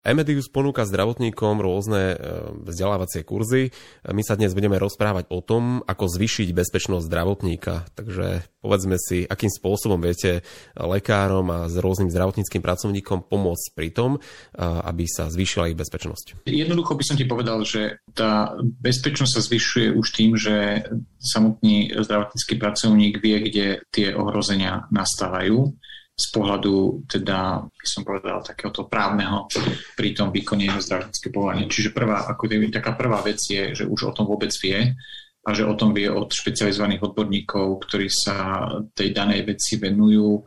Emedius ponúka zdravotníkom rôzne e, vzdelávacie kurzy. My sa dnes budeme rozprávať o tom, ako zvyšiť bezpečnosť zdravotníka. Takže povedzme si, akým spôsobom viete lekárom a s rôznym zdravotníckým pracovníkom pomôcť pri tom, e, aby sa zvýšila ich bezpečnosť. Jednoducho by som ti povedal, že tá bezpečnosť sa zvyšuje už tým, že samotný zdravotnícky pracovník vie, kde tie ohrozenia nastávajú z pohľadu, teda, by som povedal, takéhoto právneho pri tom výkone jeho zdravotníckej povolania. Čiže prvá, ako taká prvá vec je, že už o tom vôbec vie a že o tom vie od špecializovaných odborníkov, ktorí sa tej danej veci venujú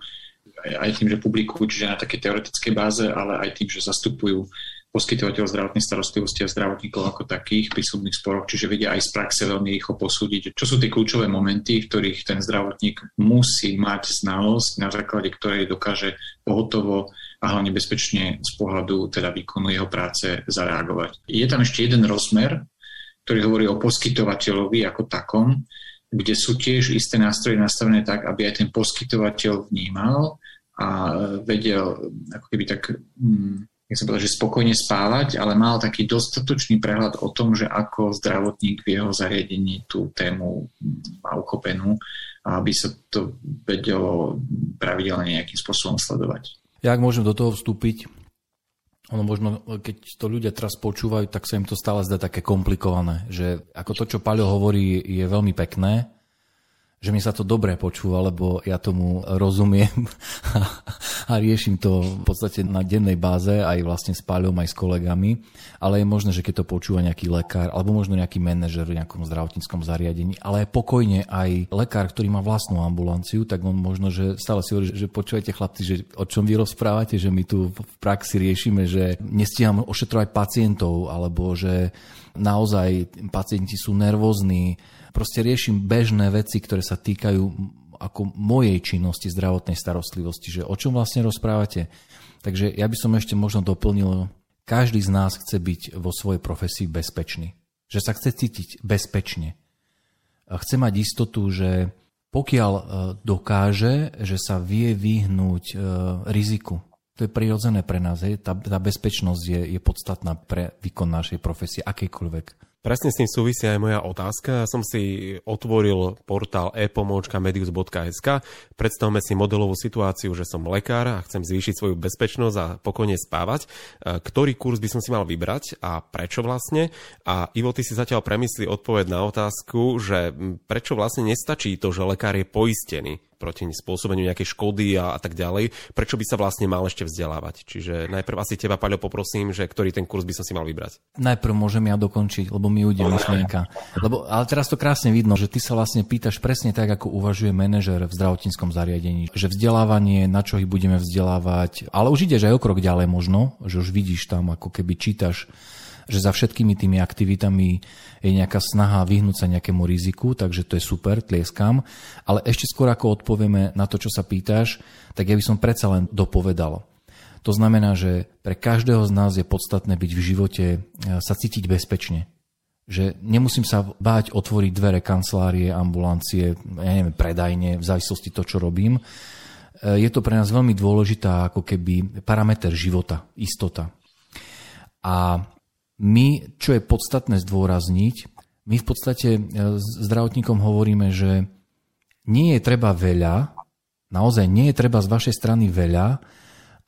aj tým, že publikujú, čiže na takej teoretickej báze, ale aj tým, že zastupujú poskytovateľ zdravotnej starostlivosti a zdravotníkov ako takých pri súdnych sporoch, čiže vedia aj z praxe veľmi rýchlo posúdiť, čo sú tie kľúčové momenty, v ktorých ten zdravotník musí mať znalosť, na základe ktorej dokáže pohotovo a hlavne bezpečne z pohľadu teda výkonu jeho práce zareagovať. Je tam ešte jeden rozmer, ktorý hovorí o poskytovateľovi ako takom, kde sú tiež isté nástroje nastavené tak, aby aj ten poskytovateľ vnímal a vedel ako keby tak mm, nechcem povedať, že spokojne spávať, ale mal taký dostatočný prehľad o tom, že ako zdravotník v jeho zariadení tú tému má uchopenú aby sa to vedelo pravidelne nejakým spôsobom sledovať. Ja ak môžem do toho vstúpiť, ono možno, keď to ľudia teraz počúvajú, tak sa im to stále zdá také komplikované, že ako to, čo Paľo hovorí, je veľmi pekné, že mi sa to dobre počúva, lebo ja tomu rozumiem a riešim to v podstate na dennej báze aj vlastne s Páľom, aj s kolegami, ale je možné, že keď to počúva nejaký lekár alebo možno nejaký manažer v nejakom zdravotníckom zariadení, ale aj pokojne aj lekár, ktorý má vlastnú ambulanciu, tak on možno, že stále si hovorí, že počúvajte chlapci, že o čom vy rozprávate, že my tu v praxi riešime, že nestíham ošetrovať pacientov alebo že naozaj pacienti sú nervózni, proste riešim bežné veci, ktoré sa týkajú ako mojej činnosti zdravotnej starostlivosti, že o čom vlastne rozprávate. Takže ja by som ešte možno doplnil, každý z nás chce byť vo svojej profesii bezpečný. Že sa chce cítiť bezpečne. Chce mať istotu, že pokiaľ e, dokáže, že sa vie vyhnúť e, riziku. To je prirodzené pre nás. Hej? Tá, tá bezpečnosť je, je podstatná pre výkon našej profesie, akejkoľvek. Presne s tým súvisia aj moja otázka. Ja som si otvoril portál e-pomočka.medius.sk. Predstavme si modelovú situáciu, že som lekár a chcem zvýšiť svoju bezpečnosť a pokojne spávať. E, ktorý kurz by som si mal vybrať a prečo vlastne? A Ivo, ty si zatiaľ premyslí odpoveď na otázku, že prečo vlastne nestačí to, že lekár je poistený proti spôsobeniu nejakej škody a, a tak ďalej, prečo by sa vlastne mal ešte vzdelávať? Čiže najprv asi teba, Paľo, poprosím, že ktorý ten kurz by som si mal vybrať. Najprv môžem ja dokončiť, lebo mi ujde myšlienka. Lebo, ale teraz to krásne vidno, že ty sa vlastne pýtaš presne tak, ako uvažuje manažer v zdravotníckom zariadení. Že vzdelávanie, na čo ich budeme vzdelávať, ale už ideš aj o krok ďalej možno, že už vidíš tam, ako keby čítaš že za všetkými tými aktivitami je nejaká snaha vyhnúť sa nejakému riziku, takže to je super, tlieskam. Ale ešte skôr ako odpovieme na to, čo sa pýtaš, tak ja by som predsa len dopovedal. To znamená, že pre každého z nás je podstatné byť v živote, e, sa cítiť bezpečne. Že nemusím sa báť otvoriť dvere kancelárie, ambulancie, ja neviem, predajne, v závislosti to, čo robím. E, je to pre nás veľmi dôležitá ako keby parameter života, istota. A my, čo je podstatné zdôrazniť, my v podstate e, zdravotníkom hovoríme, že nie je treba veľa, naozaj nie je treba z vašej strany veľa,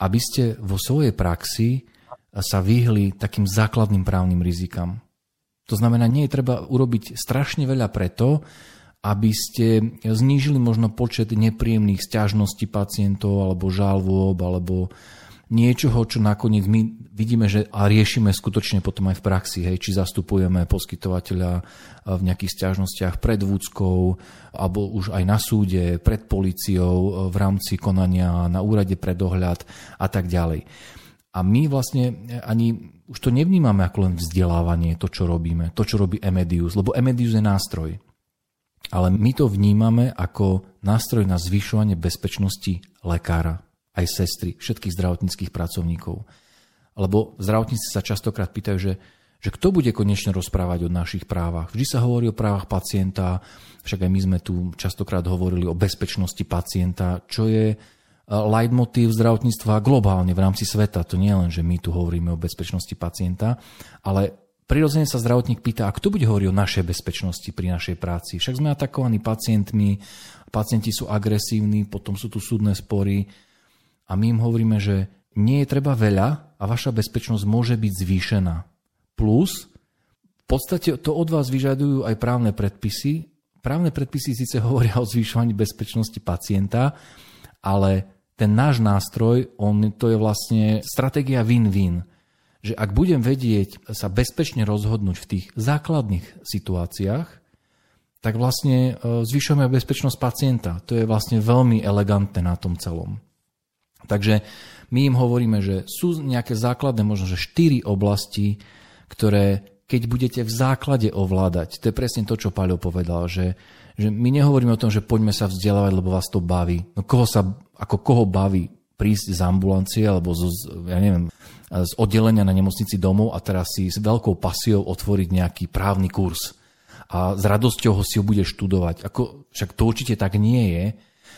aby ste vo svojej praxi sa vyhli takým základným právnym rizikám. To znamená, nie je treba urobiť strašne veľa preto, aby ste znížili možno počet nepríjemných stiažností pacientov alebo žalôb alebo niečoho, čo nakoniec my vidíme, že a riešime skutočne potom aj v praxi, hej, či zastupujeme poskytovateľa v nejakých stiažnostiach pred vúckou, alebo už aj na súde, pred policiou, v rámci konania na úrade pre dohľad a tak ďalej. A my vlastne ani už to nevnímame ako len vzdelávanie, to, čo robíme, to, čo robí Emedius, lebo Emedius je nástroj. Ale my to vnímame ako nástroj na zvyšovanie bezpečnosti lekára, aj sestry, všetkých zdravotníckých pracovníkov. Lebo zdravotníci sa častokrát pýtajú, že, že kto bude konečne rozprávať o našich právach. Vždy sa hovorí o právach pacienta, však aj my sme tu častokrát hovorili o bezpečnosti pacienta, čo je leitmotív zdravotníctva globálne v rámci sveta. To nie je len, že my tu hovoríme o bezpečnosti pacienta, ale prirodzene sa zdravotník pýta, a kto bude hovoriť o našej bezpečnosti pri našej práci? Však sme atakovaní pacientmi, pacienti sú agresívni, potom sú tu súdne spory a my im hovoríme, že nie je treba veľa a vaša bezpečnosť môže byť zvýšená. Plus, v podstate to od vás vyžadujú aj právne predpisy. Právne predpisy síce hovoria o zvyšovaní bezpečnosti pacienta, ale ten náš nástroj, on, to je vlastne stratégia win-win. Že ak budem vedieť sa bezpečne rozhodnúť v tých základných situáciách, tak vlastne e, zvyšujeme bezpečnosť pacienta. To je vlastne veľmi elegantné na tom celom. Takže my im hovoríme, že sú nejaké základné, možno že štyri oblasti, ktoré keď budete v základe ovládať, to je presne to, čo Paľo povedal, že, že my nehovoríme o tom, že poďme sa vzdelávať, lebo vás to baví. No koho sa, ako koho baví prísť z ambulancie alebo zo, ja neviem, z oddelenia na nemocnici domov a teraz si s veľkou pasiou otvoriť nejaký právny kurz a s radosťou ho si ho bude študovať. Ako, však to určite tak nie je.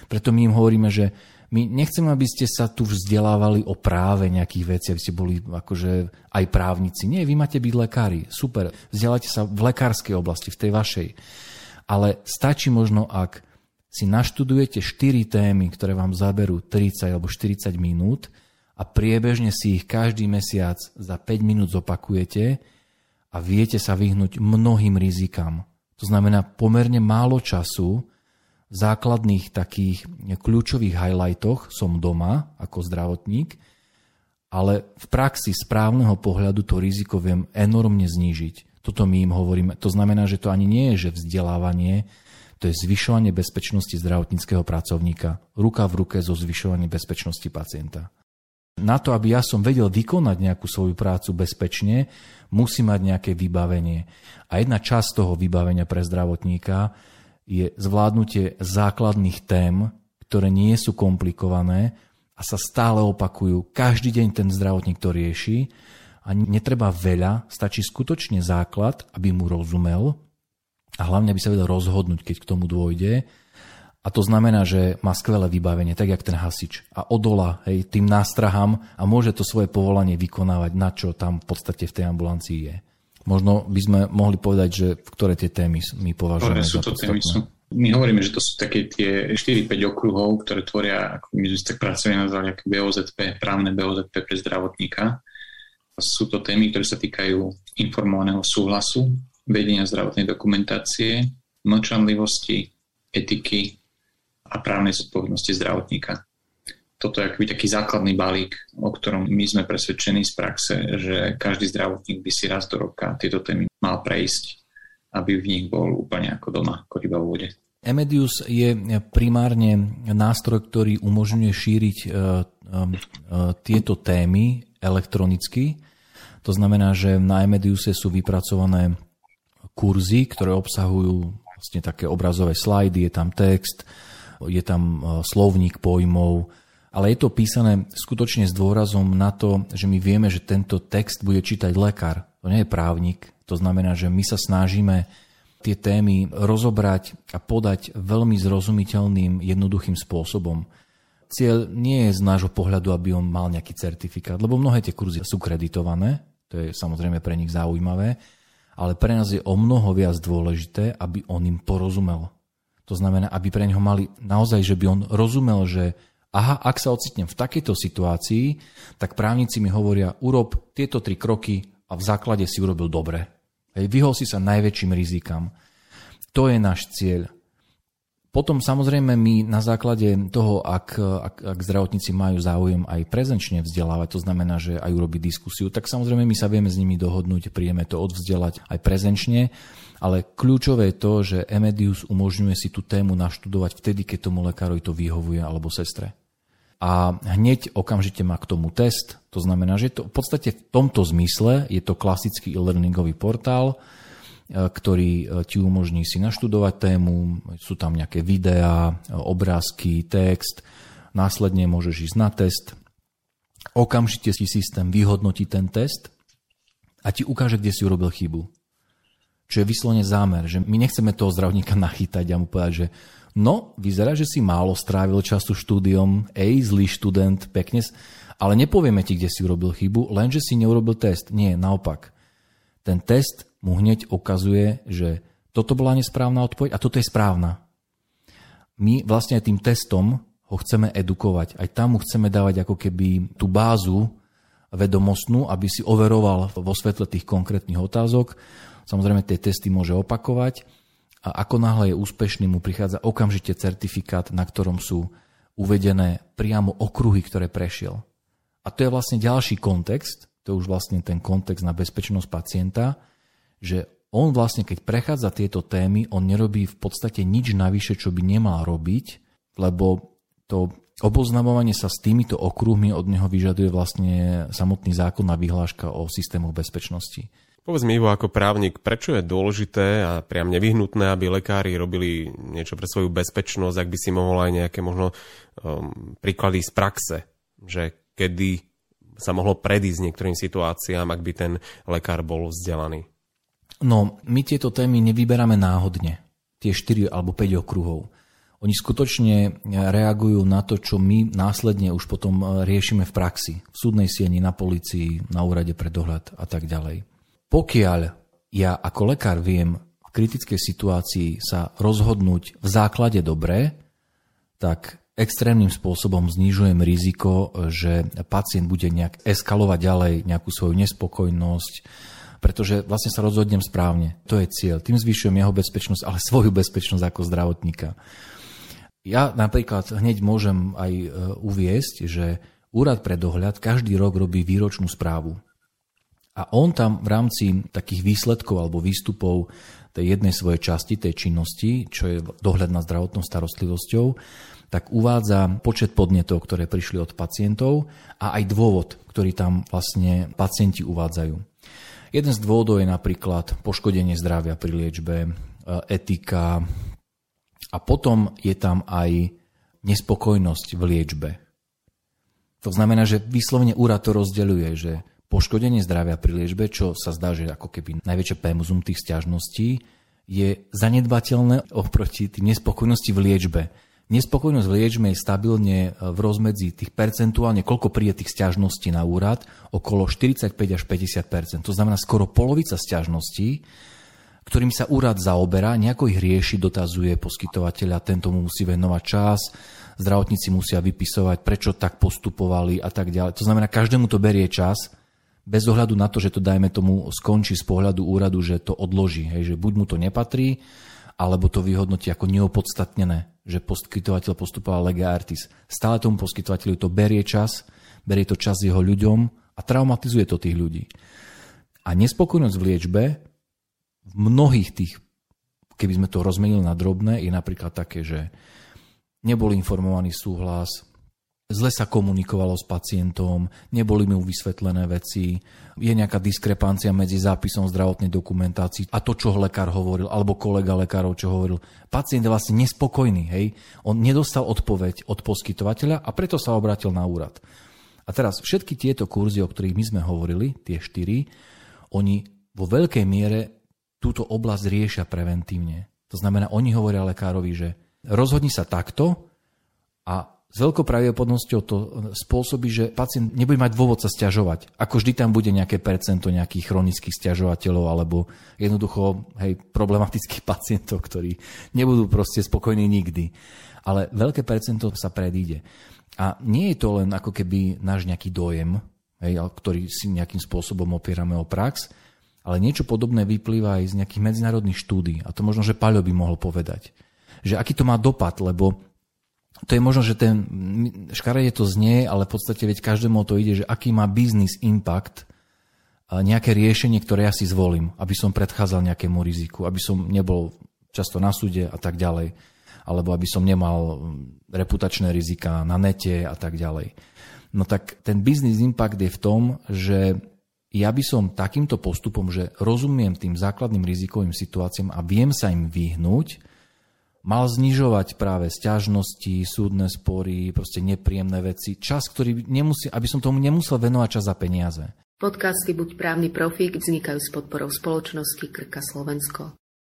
Preto my im hovoríme, že my nechceme, aby ste sa tu vzdelávali o práve nejakých vecí, aby ste boli akože aj právnici. Nie, vy máte byť lekári. Super. Vzdelajte sa v lekárskej oblasti, v tej vašej. Ale stačí možno, ak si naštudujete 4 témy, ktoré vám zaberú 30 alebo 40 minút a priebežne si ich každý mesiac za 5 minút zopakujete a viete sa vyhnúť mnohým rizikám. To znamená pomerne málo času, základných takých kľúčových highlightoch som doma ako zdravotník, ale v praxi správneho pohľadu to riziko viem enormne znížiť. Toto my im hovoríme. To znamená, že to ani nie je, že vzdelávanie, to je zvyšovanie bezpečnosti zdravotníckého pracovníka ruka v ruke so zvyšovaním bezpečnosti pacienta. Na to, aby ja som vedel vykonať nejakú svoju prácu bezpečne, musí mať nejaké vybavenie. A jedna časť toho vybavenia pre zdravotníka je zvládnutie základných tém, ktoré nie sú komplikované a sa stále opakujú. Každý deň ten zdravotník to rieši a netreba veľa, stačí skutočne základ, aby mu rozumel a hlavne, aby sa vedel rozhodnúť, keď k tomu dôjde. A to znamená, že má skvelé vybavenie, tak jak ten hasič. A odola hej, tým nástrahám a môže to svoje povolanie vykonávať, na čo tam v podstate v tej ambulancii je. Možno by sme mohli povedať, že v ktoré tie témy my považujeme sú to témy? sú, My hovoríme, že to sú také tie 4-5 okruhov, ktoré tvoria, ako my sme tak pracovali nazvali, ako BOZP, právne BOZP pre zdravotníka. Sú to témy, ktoré sa týkajú informovaného súhlasu, vedenia zdravotnej dokumentácie, mlčanlivosti, etiky a právnej zodpovednosti zdravotníka toto je akoby taký základný balík, o ktorom my sme presvedčení z praxe, že každý zdravotník by si raz do roka tieto témy mal prejsť, aby v nich bol úplne ako doma, ako ryba v vode. Emedius je primárne nástroj, ktorý umožňuje šíriť uh, uh, tieto témy elektronicky. To znamená, že na Emediuse sú vypracované kurzy, ktoré obsahujú vlastne také obrazové slajdy, je tam text, je tam slovník pojmov, ale je to písané skutočne s dôrazom na to, že my vieme, že tento text bude čítať lekár. To nie je právnik. To znamená, že my sa snažíme tie témy rozobrať a podať veľmi zrozumiteľným, jednoduchým spôsobom. Cieľ nie je z nášho pohľadu, aby on mal nejaký certifikát, lebo mnohé tie kurzy sú kreditované, to je samozrejme pre nich zaujímavé, ale pre nás je o mnoho viac dôležité, aby on im porozumel. To znamená, aby pre neho mali naozaj, že by on rozumel, že aha, ak sa ocitnem v takejto situácii, tak právnici mi hovoria, urob tieto tri kroky a v základe si urobil dobre. Vyhol si sa najväčším rizikám. To je náš cieľ. Potom samozrejme my na základe toho, ak, ak, ak zdravotníci majú záujem aj prezenčne vzdelávať, to znamená, že aj urobiť diskusiu, tak samozrejme my sa vieme s nimi dohodnúť, príjeme to odvzdelať aj prezenčne, ale kľúčové je to, že Emedius umožňuje si tú tému naštudovať vtedy, keď tomu lekárovi to vyhovuje alebo sestre a hneď okamžite má k tomu test. To znamená, že to v podstate v tomto zmysle je to klasický e-learningový portál, ktorý e, ti umožní si naštudovať tému, sú tam nejaké videá, e, obrázky, text, následne môžeš ísť na test, okamžite si systém vyhodnotí ten test a ti ukáže, kde si urobil chybu. Čo je vyslovene zámer, že my nechceme toho zdravníka nachytať a mu povedať, že No, vyzerá, že si málo strávil času štúdiom, ej, zlý študent, pekne, ale nepovieme ti, kde si urobil chybu, lenže si neurobil test. Nie, naopak. Ten test mu hneď ukazuje, že toto bola nesprávna odpoveď a toto je správna. My vlastne tým testom ho chceme edukovať. Aj tam mu chceme dávať ako keby tú bázu vedomostnú, aby si overoval vo svetle tých konkrétnych otázok. Samozrejme, tie testy môže opakovať a ako náhle je úspešný, mu prichádza okamžite certifikát, na ktorom sú uvedené priamo okruhy, ktoré prešiel. A to je vlastne ďalší kontext, to už vlastne ten kontext na bezpečnosť pacienta, že on vlastne, keď prechádza tieto témy, on nerobí v podstate nič navyše, čo by nemal robiť, lebo to oboznamovanie sa s týmito okruhmi od neho vyžaduje vlastne samotný zákon a vyhláška o systémoch bezpečnosti. Povedz mi, Ivo, ako právnik, prečo je dôležité a priam nevyhnutné, aby lekári robili niečo pre svoju bezpečnosť, ak by si mohol aj nejaké možno um, príklady z praxe, že kedy sa mohlo predísť niektorým situáciám, ak by ten lekár bol vzdelaný? No, my tieto témy nevyberáme náhodne, tie 4 alebo 5 okruhov. Oni skutočne reagujú na to, čo my následne už potom e, riešime v praxi, v súdnej sieni, na policii, na úrade pre dohľad a tak ďalej. Pokiaľ ja ako lekár viem v kritickej situácii sa rozhodnúť v základe dobre, tak extrémnym spôsobom znižujem riziko, že pacient bude nejak eskalovať ďalej nejakú svoju nespokojnosť, pretože vlastne sa rozhodnem správne. To je cieľ. Tým zvyšujem jeho bezpečnosť, ale svoju bezpečnosť ako zdravotníka. Ja napríklad hneď môžem aj e, uviesť, že Úrad pre dohľad každý rok robí výročnú správu. A on tam v rámci takých výsledkov alebo výstupov tej jednej svojej časti, tej činnosti, čo je dohľad nad zdravotnou starostlivosťou, tak uvádza počet podnetov, ktoré prišli od pacientov a aj dôvod, ktorý tam vlastne pacienti uvádzajú. Jeden z dôvodov je napríklad poškodenie zdravia pri liečbe, e, etika a potom je tam aj nespokojnosť v liečbe. To znamená, že vyslovene úrad to rozdeľuje, že poškodenie zdravia pri liečbe, čo sa zdá, že ako keby najväčšie pémuzum tých stiažností, je zanedbateľné oproti tým nespokojnosti v liečbe. Nespokojnosť v liečbe je stabilne v rozmedzi tých percentuálne, koľko príde tých stiažností na úrad, okolo 45 až 50% To znamená, skoro polovica stiažností, ktorým sa úrad zaoberá, nejako ich rieši, dotazuje poskytovateľa, tento mu musí venovať čas, zdravotníci musia vypisovať, prečo tak postupovali a tak ďalej. To znamená, každému to berie čas, bez ohľadu na to, že to dajme tomu skončí z pohľadu úradu, že to odloží, hej, že buď mu to nepatrí, alebo to vyhodnotí ako neopodstatnené že poskytovateľ postupoval lega artis. Stále tomu poskytovateľu to berie čas, berie to čas jeho ľuďom a traumatizuje to tých ľudí. A nespokojnosť v liečbe v mnohých tých, keby sme to rozmenili na drobné, je napríklad také, že nebol informovaný súhlas, zle sa komunikovalo s pacientom, neboli mu vysvetlené veci, je nejaká diskrepancia medzi zápisom zdravotnej dokumentácii a to, čo lekár hovoril, alebo kolega lekárov, čo hovoril. Pacient je vlastne nespokojný, hej? On nedostal odpoveď od poskytovateľa a preto sa obrátil na úrad. A teraz všetky tieto kurzy, o ktorých my sme hovorili, tie štyri, oni vo veľkej miere túto oblasť riešia preventívne. To znamená, oni hovoria lekárovi, že rozhodni sa takto a s veľkou pravdepodobnosťou to spôsobí, že pacient nebude mať dôvod sa stiažovať. Ako vždy tam bude nejaké percento nejakých chronických stiažovateľov alebo jednoducho hej, problematických pacientov, ktorí nebudú proste spokojní nikdy. Ale veľké percento sa predíde. A nie je to len ako keby náš nejaký dojem, hej, ktorý si nejakým spôsobom opierame o prax, ale niečo podobné vyplýva aj z nejakých medzinárodných štúdí. A to možno, že Paľo by mohol povedať. Že aký to má dopad, lebo to je možno, že ten škarede to znie, ale v podstate veď každému to ide, že aký má business impact nejaké riešenie, ktoré ja si zvolím, aby som predchádzal nejakému riziku, aby som nebol často na súde a tak ďalej, alebo aby som nemal reputačné rizika na nete a tak ďalej. No tak ten business impact je v tom, že ja by som takýmto postupom, že rozumiem tým základným rizikovým situáciám a viem sa im vyhnúť, mal znižovať práve sťažnosti, súdne spory, proste nepríjemné veci. Čas, ktorý nemusí, aby som tomu nemusel venovať čas za peniaze. Podcasty Buď právny profík vznikajú s podporou spoločnosti Krka Slovensko.